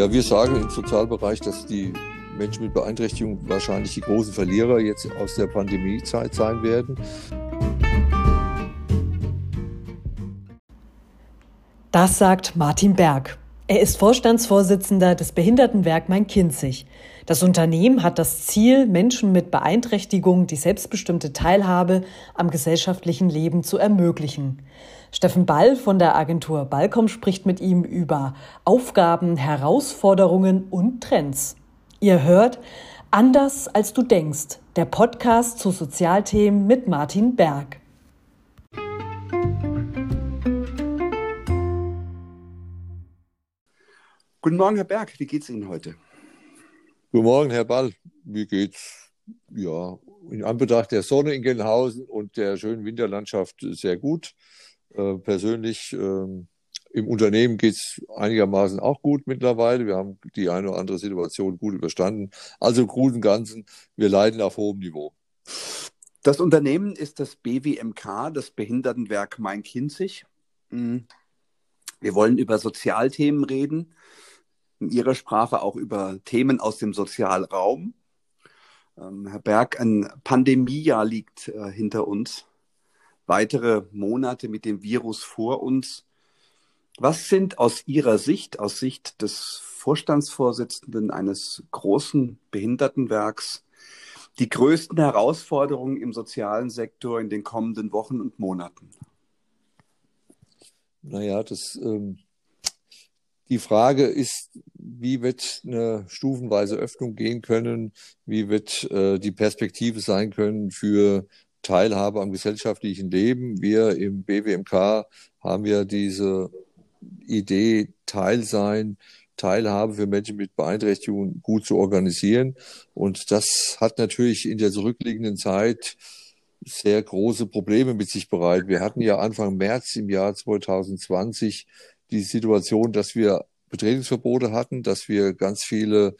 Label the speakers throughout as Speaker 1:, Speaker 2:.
Speaker 1: Ja, wir sagen im Sozialbereich, dass die Menschen mit Beeinträchtigung wahrscheinlich die großen Verlierer jetzt aus der Pandemiezeit sein werden.
Speaker 2: Das sagt Martin Berg. Er ist Vorstandsvorsitzender des Behindertenwerk Main-Kinzig. Das Unternehmen hat das Ziel, Menschen mit Beeinträchtigung die selbstbestimmte Teilhabe am gesellschaftlichen Leben zu ermöglichen. Steffen Ball von der Agentur Ballcom spricht mit ihm über Aufgaben, Herausforderungen und Trends. Ihr hört Anders als du denkst, der Podcast zu Sozialthemen mit Martin Berg.
Speaker 3: Guten Morgen, Herr Berg. Wie geht's Ihnen heute?
Speaker 1: Guten Morgen, Herr Ball. Wie geht's? Ja, in Anbetracht der Sonne in Gelnhausen und der schönen Winterlandschaft sehr gut. Äh, persönlich äh, im Unternehmen geht es einigermaßen auch gut mittlerweile. Wir haben die eine oder andere Situation gut überstanden. Also im Großen und Ganzen, wir leiden auf hohem Niveau.
Speaker 3: Das Unternehmen ist das BWMK, das Behindertenwerk Main-Kinzig. Hm. Wir wollen über Sozialthemen reden, in Ihrer Sprache auch über Themen aus dem Sozialraum. Ähm, Herr Berg, ein Pandemiejahr liegt äh, hinter uns weitere Monate mit dem Virus vor uns. Was sind aus Ihrer Sicht, aus Sicht des Vorstandsvorsitzenden eines großen Behindertenwerks, die größten Herausforderungen im sozialen Sektor in den kommenden Wochen und Monaten?
Speaker 1: Naja, das, ähm, die Frage ist, wie wird eine stufenweise Öffnung gehen können? Wie wird äh, die Perspektive sein können für Teilhabe am gesellschaftlichen Leben. Wir im BWMK haben ja diese Idee, Teil sein, Teilhabe für Menschen mit Beeinträchtigungen gut zu organisieren. Und das hat natürlich in der zurückliegenden Zeit sehr große Probleme mit sich bereit. Wir hatten ja Anfang März im Jahr 2020 die Situation, dass wir Betretungsverbote hatten, dass wir ganz viele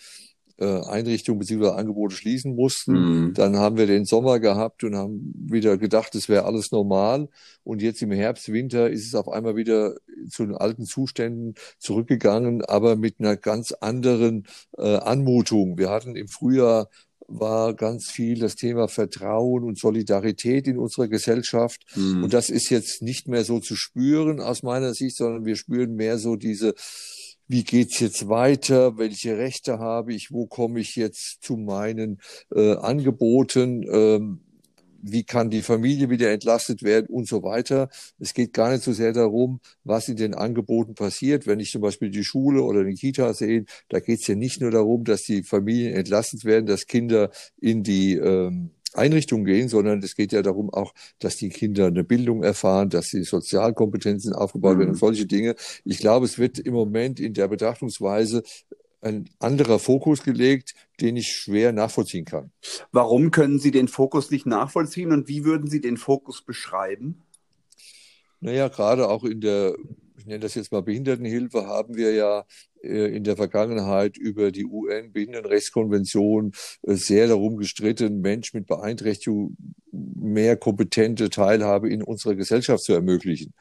Speaker 1: Einrichtungen bzw. Angebote schließen mussten. Mhm. Dann haben wir den Sommer gehabt und haben wieder gedacht, es wäre alles normal. Und jetzt im Herbst, Winter ist es auf einmal wieder zu den alten Zuständen zurückgegangen, aber mit einer ganz anderen äh, Anmutung. Wir hatten im Frühjahr war ganz viel das Thema Vertrauen und Solidarität in unserer Gesellschaft. Mhm. Und das ist jetzt nicht mehr so zu spüren aus meiner Sicht, sondern wir spüren mehr so diese wie geht's jetzt weiter, welche Rechte habe ich, wo komme ich jetzt zu meinen äh, Angeboten, ähm, wie kann die Familie wieder entlastet werden und so weiter. Es geht gar nicht so sehr darum, was in den Angeboten passiert. Wenn ich zum Beispiel die Schule oder die Kita sehe, da geht es ja nicht nur darum, dass die Familien entlastet werden, dass Kinder in die ähm, Einrichtungen gehen, sondern es geht ja darum auch, dass die Kinder eine Bildung erfahren, dass die Sozialkompetenzen aufgebaut werden und mhm. solche Dinge. Ich glaube, es wird im Moment in der Betrachtungsweise ein anderer Fokus gelegt, den ich schwer nachvollziehen kann.
Speaker 3: Warum können Sie den Fokus nicht nachvollziehen und wie würden Sie den Fokus beschreiben?
Speaker 1: Naja, gerade auch in der nenne das jetzt mal Behindertenhilfe, haben wir ja äh, in der Vergangenheit über die UN-Behindertenrechtskonvention äh, sehr darum gestritten, Menschen mit Beeinträchtigung mehr kompetente Teilhabe in unserer Gesellschaft zu ermöglichen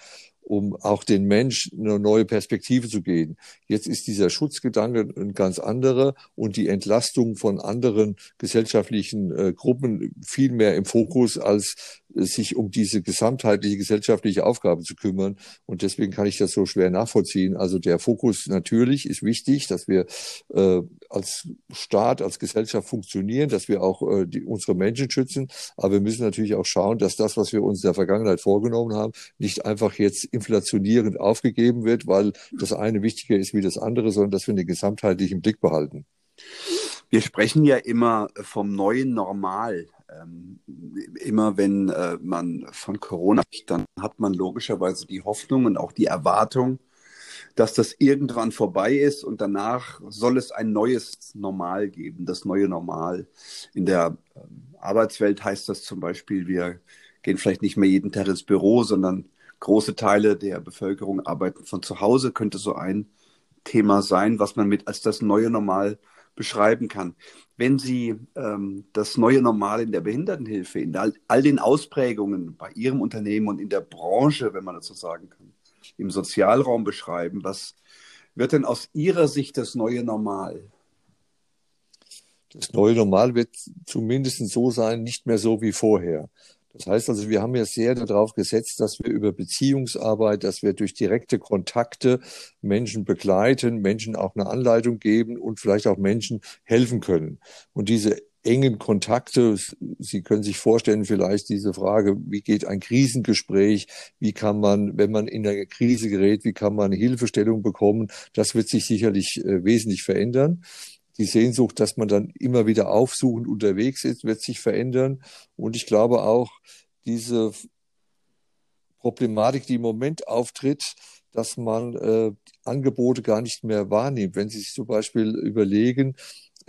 Speaker 1: um auch den Mensch eine neue Perspektive zu geben. Jetzt ist dieser Schutzgedanke ein ganz anderer und die Entlastung von anderen gesellschaftlichen äh, Gruppen viel mehr im Fokus, als sich um diese gesamtheitliche gesellschaftliche Aufgabe zu kümmern. Und deswegen kann ich das so schwer nachvollziehen. Also der Fokus natürlich ist wichtig, dass wir äh, als Staat, als Gesellschaft funktionieren, dass wir auch äh, die, unsere Menschen schützen. Aber wir müssen natürlich auch schauen, dass das, was wir uns in der Vergangenheit vorgenommen haben, nicht einfach jetzt inflationierend aufgegeben wird, weil das eine wichtiger ist wie das andere, sondern dass wir den gesamtheitlichen Blick behalten.
Speaker 3: Wir sprechen ja immer vom neuen Normal. Ähm, immer wenn äh, man von Corona dann hat man logischerweise die Hoffnung und auch die Erwartung, dass das irgendwann vorbei ist und danach soll es ein neues Normal geben, das neue Normal. In der ähm, Arbeitswelt heißt das zum Beispiel, wir gehen vielleicht nicht mehr jeden Tag ins Büro, sondern große Teile der Bevölkerung arbeiten von zu Hause, könnte so ein Thema sein, was man mit als das neue Normal beschreiben kann. Wenn Sie ähm, das neue Normal in der Behindertenhilfe, in all, all, den Ausprägungen bei Ihrem Unternehmen und in der Branche, wenn man das so sagen kann, im Sozialraum beschreiben, was wird denn aus Ihrer Sicht das neue Normal?
Speaker 1: Das neue Normal wird zumindest so sein, nicht mehr so wie vorher. Das heißt also, wir haben ja sehr darauf gesetzt, dass wir über Beziehungsarbeit, dass wir durch direkte Kontakte Menschen begleiten, Menschen auch eine Anleitung geben und vielleicht auch Menschen helfen können. Und diese engen Kontakte, Sie können sich vorstellen vielleicht diese Frage, wie geht ein Krisengespräch, wie kann man, wenn man in eine Krise gerät, wie kann man Hilfestellung bekommen, das wird sich sicherlich äh, wesentlich verändern die Sehnsucht, dass man dann immer wieder aufsuchend unterwegs ist, wird sich verändern. Und ich glaube auch, diese Problematik, die im Moment auftritt, dass man äh, Angebote gar nicht mehr wahrnimmt. Wenn Sie sich zum Beispiel überlegen,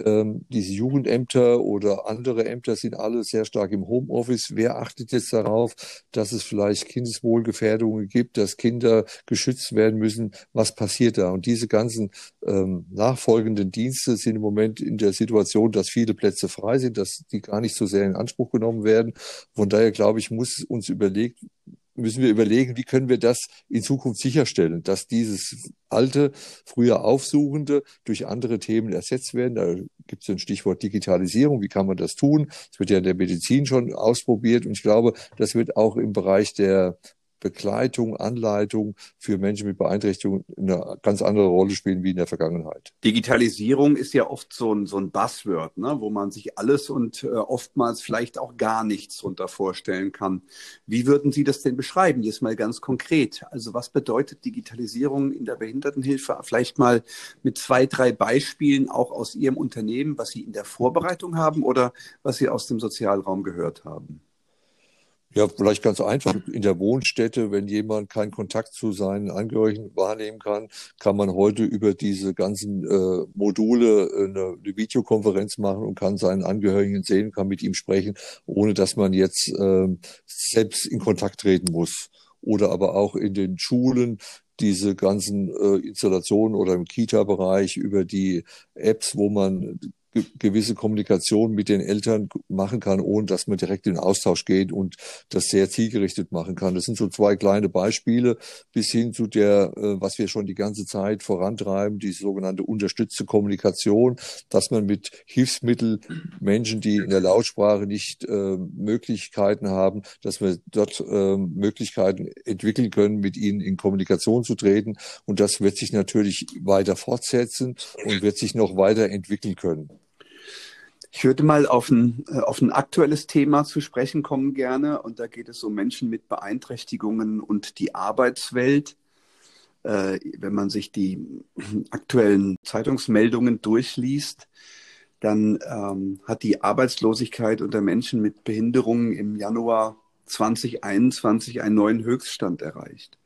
Speaker 1: ähm, diese Jugendämter oder andere Ämter sind alle sehr stark im Homeoffice. Wer achtet jetzt darauf, dass es vielleicht Kindeswohlgefährdungen gibt, dass Kinder geschützt werden müssen? Was passiert da? Und diese ganzen ähm, nachfolgenden Dienste sind im Moment in der Situation, dass viele Plätze frei sind, dass die gar nicht so sehr in Anspruch genommen werden. Von daher glaube ich, muss uns überlegt müssen wir überlegen, wie können wir das in Zukunft sicherstellen, dass dieses alte, früher Aufsuchende durch andere Themen ersetzt werden. Da gibt es ein Stichwort Digitalisierung. Wie kann man das tun? Das wird ja in der Medizin schon ausprobiert. Und ich glaube, das wird auch im Bereich der Begleitung, Anleitung für Menschen mit Beeinträchtigungen eine ganz andere Rolle spielen wie in der Vergangenheit.
Speaker 3: Digitalisierung ist ja oft so ein, so ein Buzzword, ne, wo man sich alles und äh, oftmals vielleicht auch gar nichts darunter vorstellen kann. Wie würden Sie das denn beschreiben, jetzt mal ganz konkret? Also was bedeutet Digitalisierung in der Behindertenhilfe? Vielleicht mal mit zwei, drei Beispielen auch aus Ihrem Unternehmen, was Sie in der Vorbereitung haben oder was Sie aus dem Sozialraum gehört haben.
Speaker 1: Ja, vielleicht ganz einfach. In der Wohnstätte, wenn jemand keinen Kontakt zu seinen Angehörigen wahrnehmen kann, kann man heute über diese ganzen äh, Module äh, eine, eine, Videokonferenz machen und kann seinen Angehörigen sehen, kann mit ihm sprechen, ohne dass man jetzt äh, selbst in Kontakt treten muss. Oder aber auch in den Schulen diese ganzen äh, Installationen oder im Kita-Bereich über die Apps, wo man gewisse Kommunikation mit den Eltern machen kann, ohne dass man direkt in Austausch geht und das sehr zielgerichtet machen kann. Das sind so zwei kleine Beispiele bis hin zu der, äh, was wir schon die ganze Zeit vorantreiben, die sogenannte unterstützte Kommunikation, dass man mit Hilfsmitteln Menschen, die in der Lautsprache nicht äh, Möglichkeiten haben, dass wir dort äh, Möglichkeiten entwickeln können, mit ihnen in Kommunikation zu treten. Und das wird sich natürlich weiter fortsetzen und wird sich noch weiter entwickeln können.
Speaker 3: Ich würde mal auf ein, äh, auf ein aktuelles Thema zu sprechen kommen gerne. Und da geht es um Menschen mit Beeinträchtigungen und die Arbeitswelt. Äh, wenn man sich die aktuellen Zeitungsmeldungen durchliest, dann ähm, hat die Arbeitslosigkeit unter Menschen mit Behinderungen im Januar 2021 einen neuen Höchststand erreicht.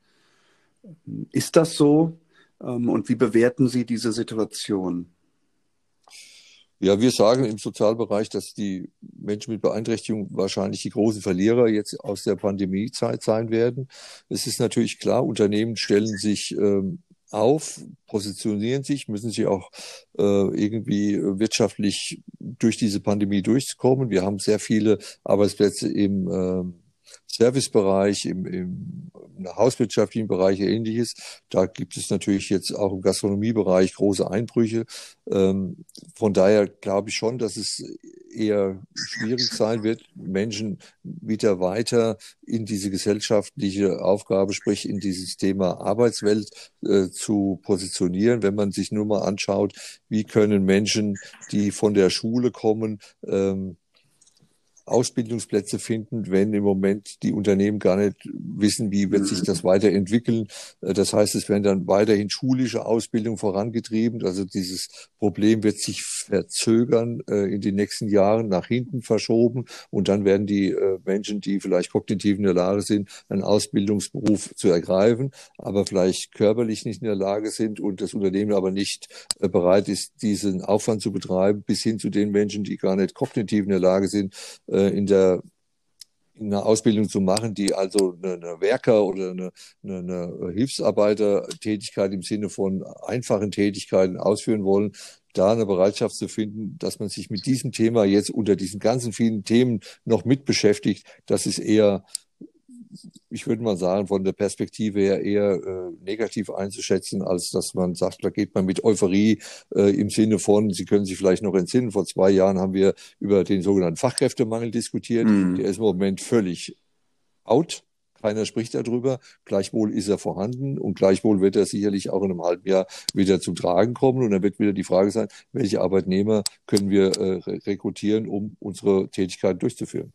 Speaker 3: Ist das so? Ähm, und wie bewerten Sie diese Situation?
Speaker 1: Ja, wir sagen im Sozialbereich, dass die Menschen mit Beeinträchtigung wahrscheinlich die großen Verlierer jetzt aus der Pandemiezeit sein werden. Es ist natürlich klar, Unternehmen stellen sich ähm, auf, positionieren sich, müssen sie auch äh, irgendwie wirtschaftlich durch diese Pandemie durchkommen. Wir haben sehr viele Arbeitsplätze im äh, Servicebereich, im, im hauswirtschaftlichen Bereich ähnliches. Da gibt es natürlich jetzt auch im Gastronomiebereich große Einbrüche. Ähm, von daher glaube ich schon, dass es eher schwierig sein wird, Menschen wieder weiter in diese gesellschaftliche Aufgabe, sprich in dieses Thema Arbeitswelt äh, zu positionieren. Wenn man sich nur mal anschaut, wie können Menschen, die von der Schule kommen, ähm, Ausbildungsplätze finden, wenn im Moment die Unternehmen gar nicht wissen, wie wird sich das weiterentwickeln. Äh, das heißt, es werden dann weiterhin schulische Ausbildung vorangetrieben. Also dieses Problem wird sich verzögern, äh, in den nächsten Jahren nach hinten verschoben. Und dann werden die äh, Menschen, die vielleicht kognitiv in der Lage sind, einen Ausbildungsberuf zu ergreifen, aber vielleicht körperlich nicht in der Lage sind und das Unternehmen aber nicht bereit ist, diesen Aufwand zu betreiben, bis hin zu den Menschen, die gar nicht kognitiv in der Lage sind, in der in einer Ausbildung zu machen, die also eine, eine Werker- oder eine, eine, eine Hilfsarbeitertätigkeit im Sinne von einfachen Tätigkeiten ausführen wollen, da eine Bereitschaft zu finden, dass man sich mit diesem Thema jetzt unter diesen ganzen vielen Themen noch mit beschäftigt, das ist eher ich würde mal sagen, von der Perspektive her eher äh, negativ einzuschätzen, als dass man sagt, da geht man mit Euphorie äh, im Sinne von, Sie können sich vielleicht noch entsinnen, vor zwei Jahren haben wir über den sogenannten Fachkräftemangel diskutiert. Mhm. Der ist im Moment völlig out. Keiner spricht darüber. Gleichwohl ist er vorhanden und gleichwohl wird er sicherlich auch in einem halben Jahr wieder zum Tragen kommen. Und dann wird wieder die Frage sein, welche Arbeitnehmer können wir äh, rekrutieren, um unsere Tätigkeit durchzuführen.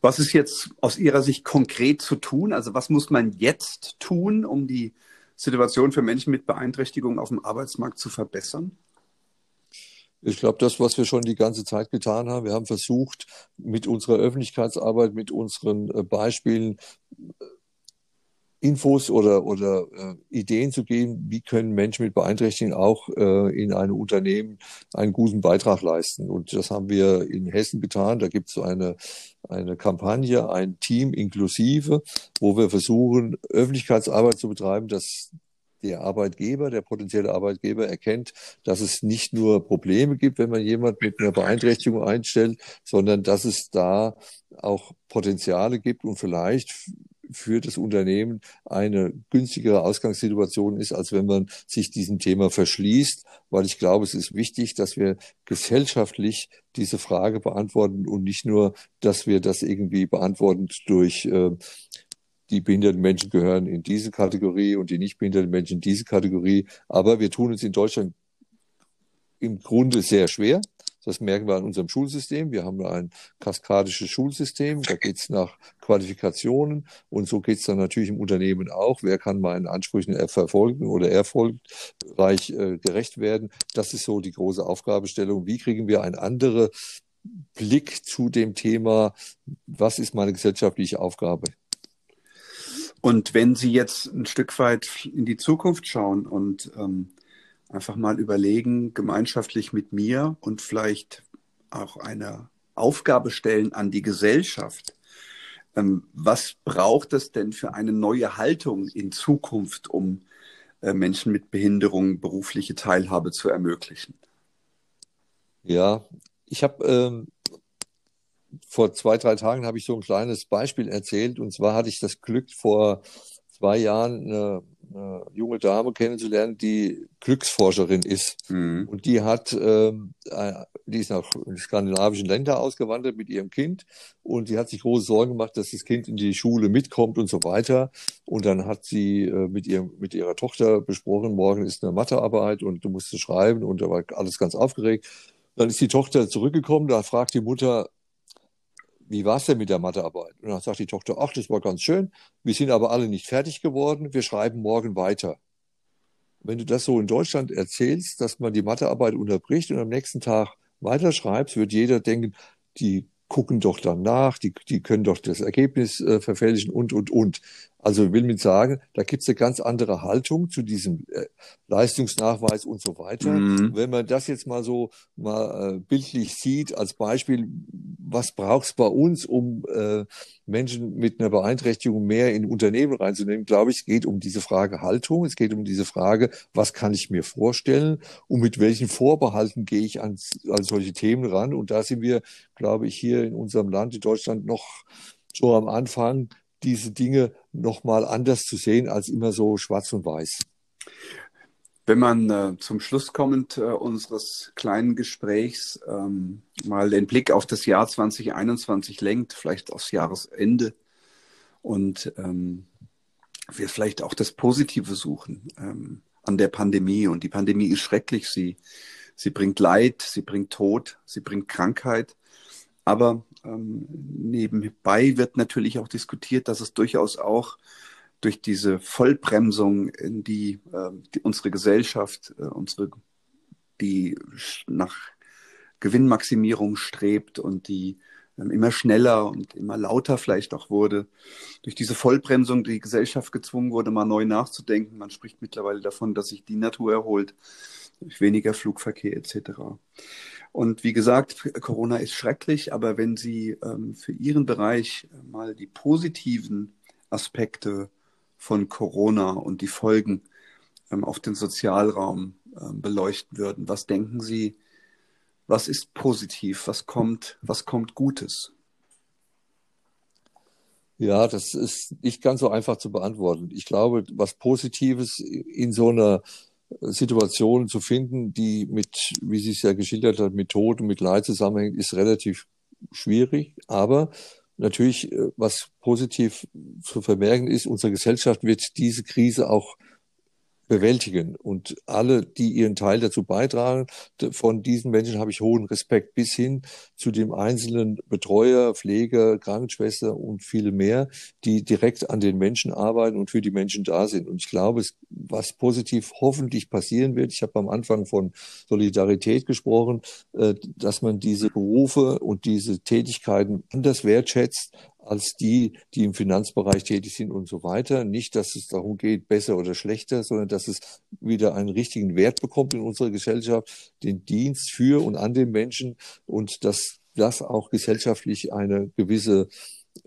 Speaker 3: Was ist jetzt aus Ihrer Sicht konkret zu tun? Also was muss man jetzt tun, um die Situation für Menschen mit Beeinträchtigungen auf dem Arbeitsmarkt zu verbessern?
Speaker 1: Ich glaube, das, was wir schon die ganze Zeit getan haben, wir haben versucht, mit unserer Öffentlichkeitsarbeit, mit unseren äh, Beispielen Infos oder, oder äh, Ideen zu geben, wie können Menschen mit Beeinträchtigungen auch äh, in einem Unternehmen einen guten Beitrag leisten. Und das haben wir in Hessen getan. Da gibt es eine, eine Kampagne, ein Team inklusive, wo wir versuchen, Öffentlichkeitsarbeit zu betreiben, dass der Arbeitgeber, der potenzielle Arbeitgeber erkennt, dass es nicht nur Probleme gibt, wenn man jemand mit einer Beeinträchtigung einstellt, sondern dass es da auch Potenziale gibt und vielleicht für das Unternehmen eine günstigere Ausgangssituation ist, als wenn man sich diesem Thema verschließt, weil ich glaube, es ist wichtig, dass wir gesellschaftlich diese Frage beantworten und nicht nur, dass wir das irgendwie beantworten durch äh, die behinderten Menschen gehören in diese Kategorie und die nicht behinderten Menschen in diese Kategorie. Aber wir tun uns in Deutschland im Grunde sehr schwer. Das merken wir an unserem Schulsystem. Wir haben ein kaskadisches Schulsystem. Da geht es nach Qualifikationen. Und so geht es dann natürlich im Unternehmen auch. Wer kann meinen Ansprüchen verfolgen oder erfolgreich äh, gerecht werden? Das ist so die große Aufgabestellung. Wie kriegen wir einen anderen Blick zu dem Thema, was ist meine gesellschaftliche Aufgabe?
Speaker 3: Und wenn Sie jetzt ein Stück weit in die Zukunft schauen und ähm, einfach mal überlegen, gemeinschaftlich mit mir und vielleicht auch eine Aufgabe stellen an die Gesellschaft. Ähm, was braucht es denn für eine neue Haltung in Zukunft, um äh, Menschen mit Behinderung berufliche Teilhabe zu ermöglichen?
Speaker 1: Ja, ich habe ähm, vor zwei, drei Tagen habe ich so ein kleines Beispiel erzählt. Und zwar hatte ich das Glück, vor zwei Jahren eine eine junge Dame kennenzulernen, die Glücksforscherin ist. Mhm. Und die hat, ähm, äh, die ist nach skandinavischen Ländern ausgewandert mit ihrem Kind und die hat sich große Sorgen gemacht, dass das Kind in die Schule mitkommt und so weiter. Und dann hat sie äh, mit ihrem, mit ihrer Tochter besprochen, morgen ist eine Mathearbeit und du musst es schreiben und da war alles ganz aufgeregt. Dann ist die Tochter zurückgekommen, da fragt die Mutter, wie war es denn mit der Mathearbeit? Und dann sagt die Tochter, ach, das war ganz schön. Wir sind aber alle nicht fertig geworden. Wir schreiben morgen weiter. Wenn du das so in Deutschland erzählst, dass man die Mathearbeit unterbricht und am nächsten Tag weiterschreibst, wird jeder denken, die gucken doch dann nach, die, die können doch das Ergebnis äh, verfälschen und, und, und. Also will mit sagen, da gibt es eine ganz andere Haltung zu diesem äh, Leistungsnachweis und so weiter. Mhm. Wenn man das jetzt mal so mal äh, bildlich sieht als Beispiel, was braucht es bei uns, um äh, Menschen mit einer Beeinträchtigung mehr in Unternehmen reinzunehmen, glaube ich, es geht um diese Frage Haltung, es geht um diese Frage, was kann ich mir vorstellen und mit welchen Vorbehalten gehe ich an, an solche Themen ran. Und da sind wir, glaube ich, hier in unserem Land, in Deutschland, noch so am Anfang diese Dinge nochmal anders zu sehen als immer so schwarz und weiß.
Speaker 3: Wenn man äh, zum Schluss kommend äh, unseres kleinen Gesprächs ähm, mal den Blick auf das Jahr 2021 lenkt, vielleicht aufs Jahresende und ähm, wir vielleicht auch das Positive suchen ähm, an der Pandemie. Und die Pandemie ist schrecklich. Sie, sie bringt Leid, sie bringt Tod, sie bringt Krankheit. Aber ähm, nebenbei wird natürlich auch diskutiert, dass es durchaus auch durch diese Vollbremsung, in die, äh, die unsere Gesellschaft, äh, unsere, die nach Gewinnmaximierung strebt und die ähm, immer schneller und immer lauter vielleicht auch wurde, durch diese Vollbremsung die Gesellschaft gezwungen wurde, mal neu nachzudenken. Man spricht mittlerweile davon, dass sich die Natur erholt, durch weniger Flugverkehr etc. Und wie gesagt, Corona ist schrecklich, aber wenn Sie ähm, für Ihren Bereich mal die positiven Aspekte von Corona und die Folgen ähm, auf den Sozialraum ähm, beleuchten würden, was denken Sie, was ist positiv, was kommt, was kommt Gutes?
Speaker 1: Ja, das ist nicht ganz so einfach zu beantworten. Ich glaube, was Positives in so einer Situation zu finden, die mit, wie Sie es ja geschildert hat, mit Tod und mit Leid zusammenhängt, ist relativ schwierig. Aber natürlich, äh, was positiv zu vermerken ist, unsere Gesellschaft wird diese Krise auch bewältigen. Und alle, die ihren Teil dazu beitragen, von diesen Menschen habe ich hohen Respekt bis hin zu dem einzelnen Betreuer, Pfleger, Krankenschwester und viele mehr, die direkt an den Menschen arbeiten und für die Menschen da sind. Und ich glaube, was positiv hoffentlich passieren wird, ich habe am Anfang von Solidarität gesprochen, äh, dass man diese Berufe und diese Tätigkeiten anders wertschätzt, als die, die im Finanzbereich tätig sind und so weiter. Nicht, dass es darum geht, besser oder schlechter, sondern dass es wieder einen richtigen Wert bekommt in unserer Gesellschaft, den Dienst für und an den Menschen und dass das auch gesellschaftlich eine gewisse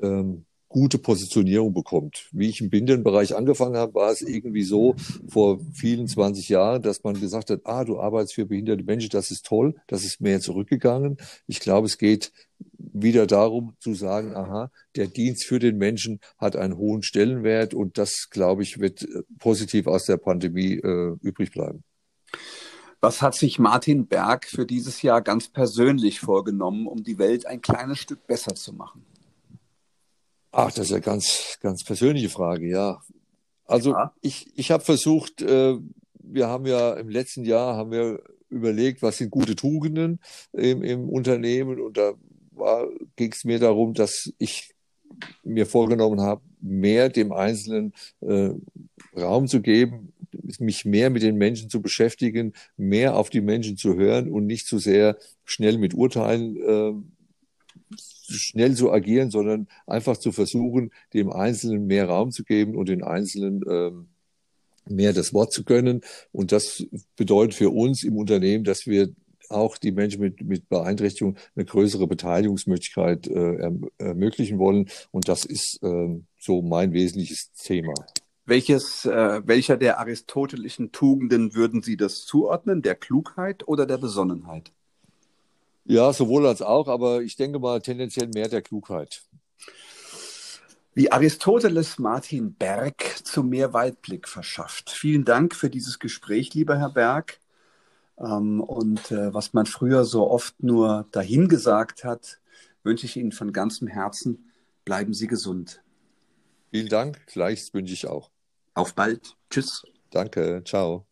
Speaker 1: ähm, gute Positionierung bekommt. Wie ich im Bindenbereich angefangen habe, war es irgendwie so vor vielen 20 Jahren, dass man gesagt hat, ah, du arbeitest für behinderte Menschen, das ist toll, das ist mehr zurückgegangen. Ich glaube, es geht wieder darum zu sagen, aha, der Dienst für den Menschen hat einen hohen Stellenwert und das, glaube ich, wird äh, positiv aus der Pandemie äh, übrig bleiben.
Speaker 3: Was hat sich Martin Berg für dieses Jahr ganz persönlich vorgenommen, um die Welt ein kleines Stück besser zu machen?
Speaker 1: Ach, das ist ja ganz, ganz persönliche Frage, ja. Also ja. ich, ich habe versucht, äh, wir haben ja im letzten Jahr haben wir überlegt, was sind gute Tugenden im, im Unternehmen und da ging es mir darum, dass ich mir vorgenommen habe, mehr dem Einzelnen äh, Raum zu geben, mich mehr mit den Menschen zu beschäftigen, mehr auf die Menschen zu hören und nicht zu sehr schnell mit Urteilen äh, schnell zu agieren, sondern einfach zu versuchen, dem Einzelnen mehr Raum zu geben und den Einzelnen ähm, mehr das Wort zu können. Und das bedeutet für uns im Unternehmen, dass wir auch die Menschen mit, mit Beeinträchtigung eine größere Beteiligungsmöglichkeit äh, ermöglichen wollen. Und das ist äh, so mein wesentliches Thema.
Speaker 3: Welches, äh, welcher der aristotelischen Tugenden würden Sie das zuordnen? Der Klugheit oder der Besonnenheit?
Speaker 1: Ja, sowohl als auch, aber ich denke mal tendenziell mehr der Klugheit.
Speaker 3: Wie Aristoteles Martin Berg zu mehr Weitblick verschafft. Vielen Dank für dieses Gespräch, lieber Herr Berg. Ähm, und äh, was man früher so oft nur dahingesagt hat, wünsche ich Ihnen von ganzem Herzen, bleiben Sie gesund.
Speaker 1: Vielen Dank, gleichs wünsche ich auch.
Speaker 3: Auf bald. Tschüss.
Speaker 1: Danke, ciao.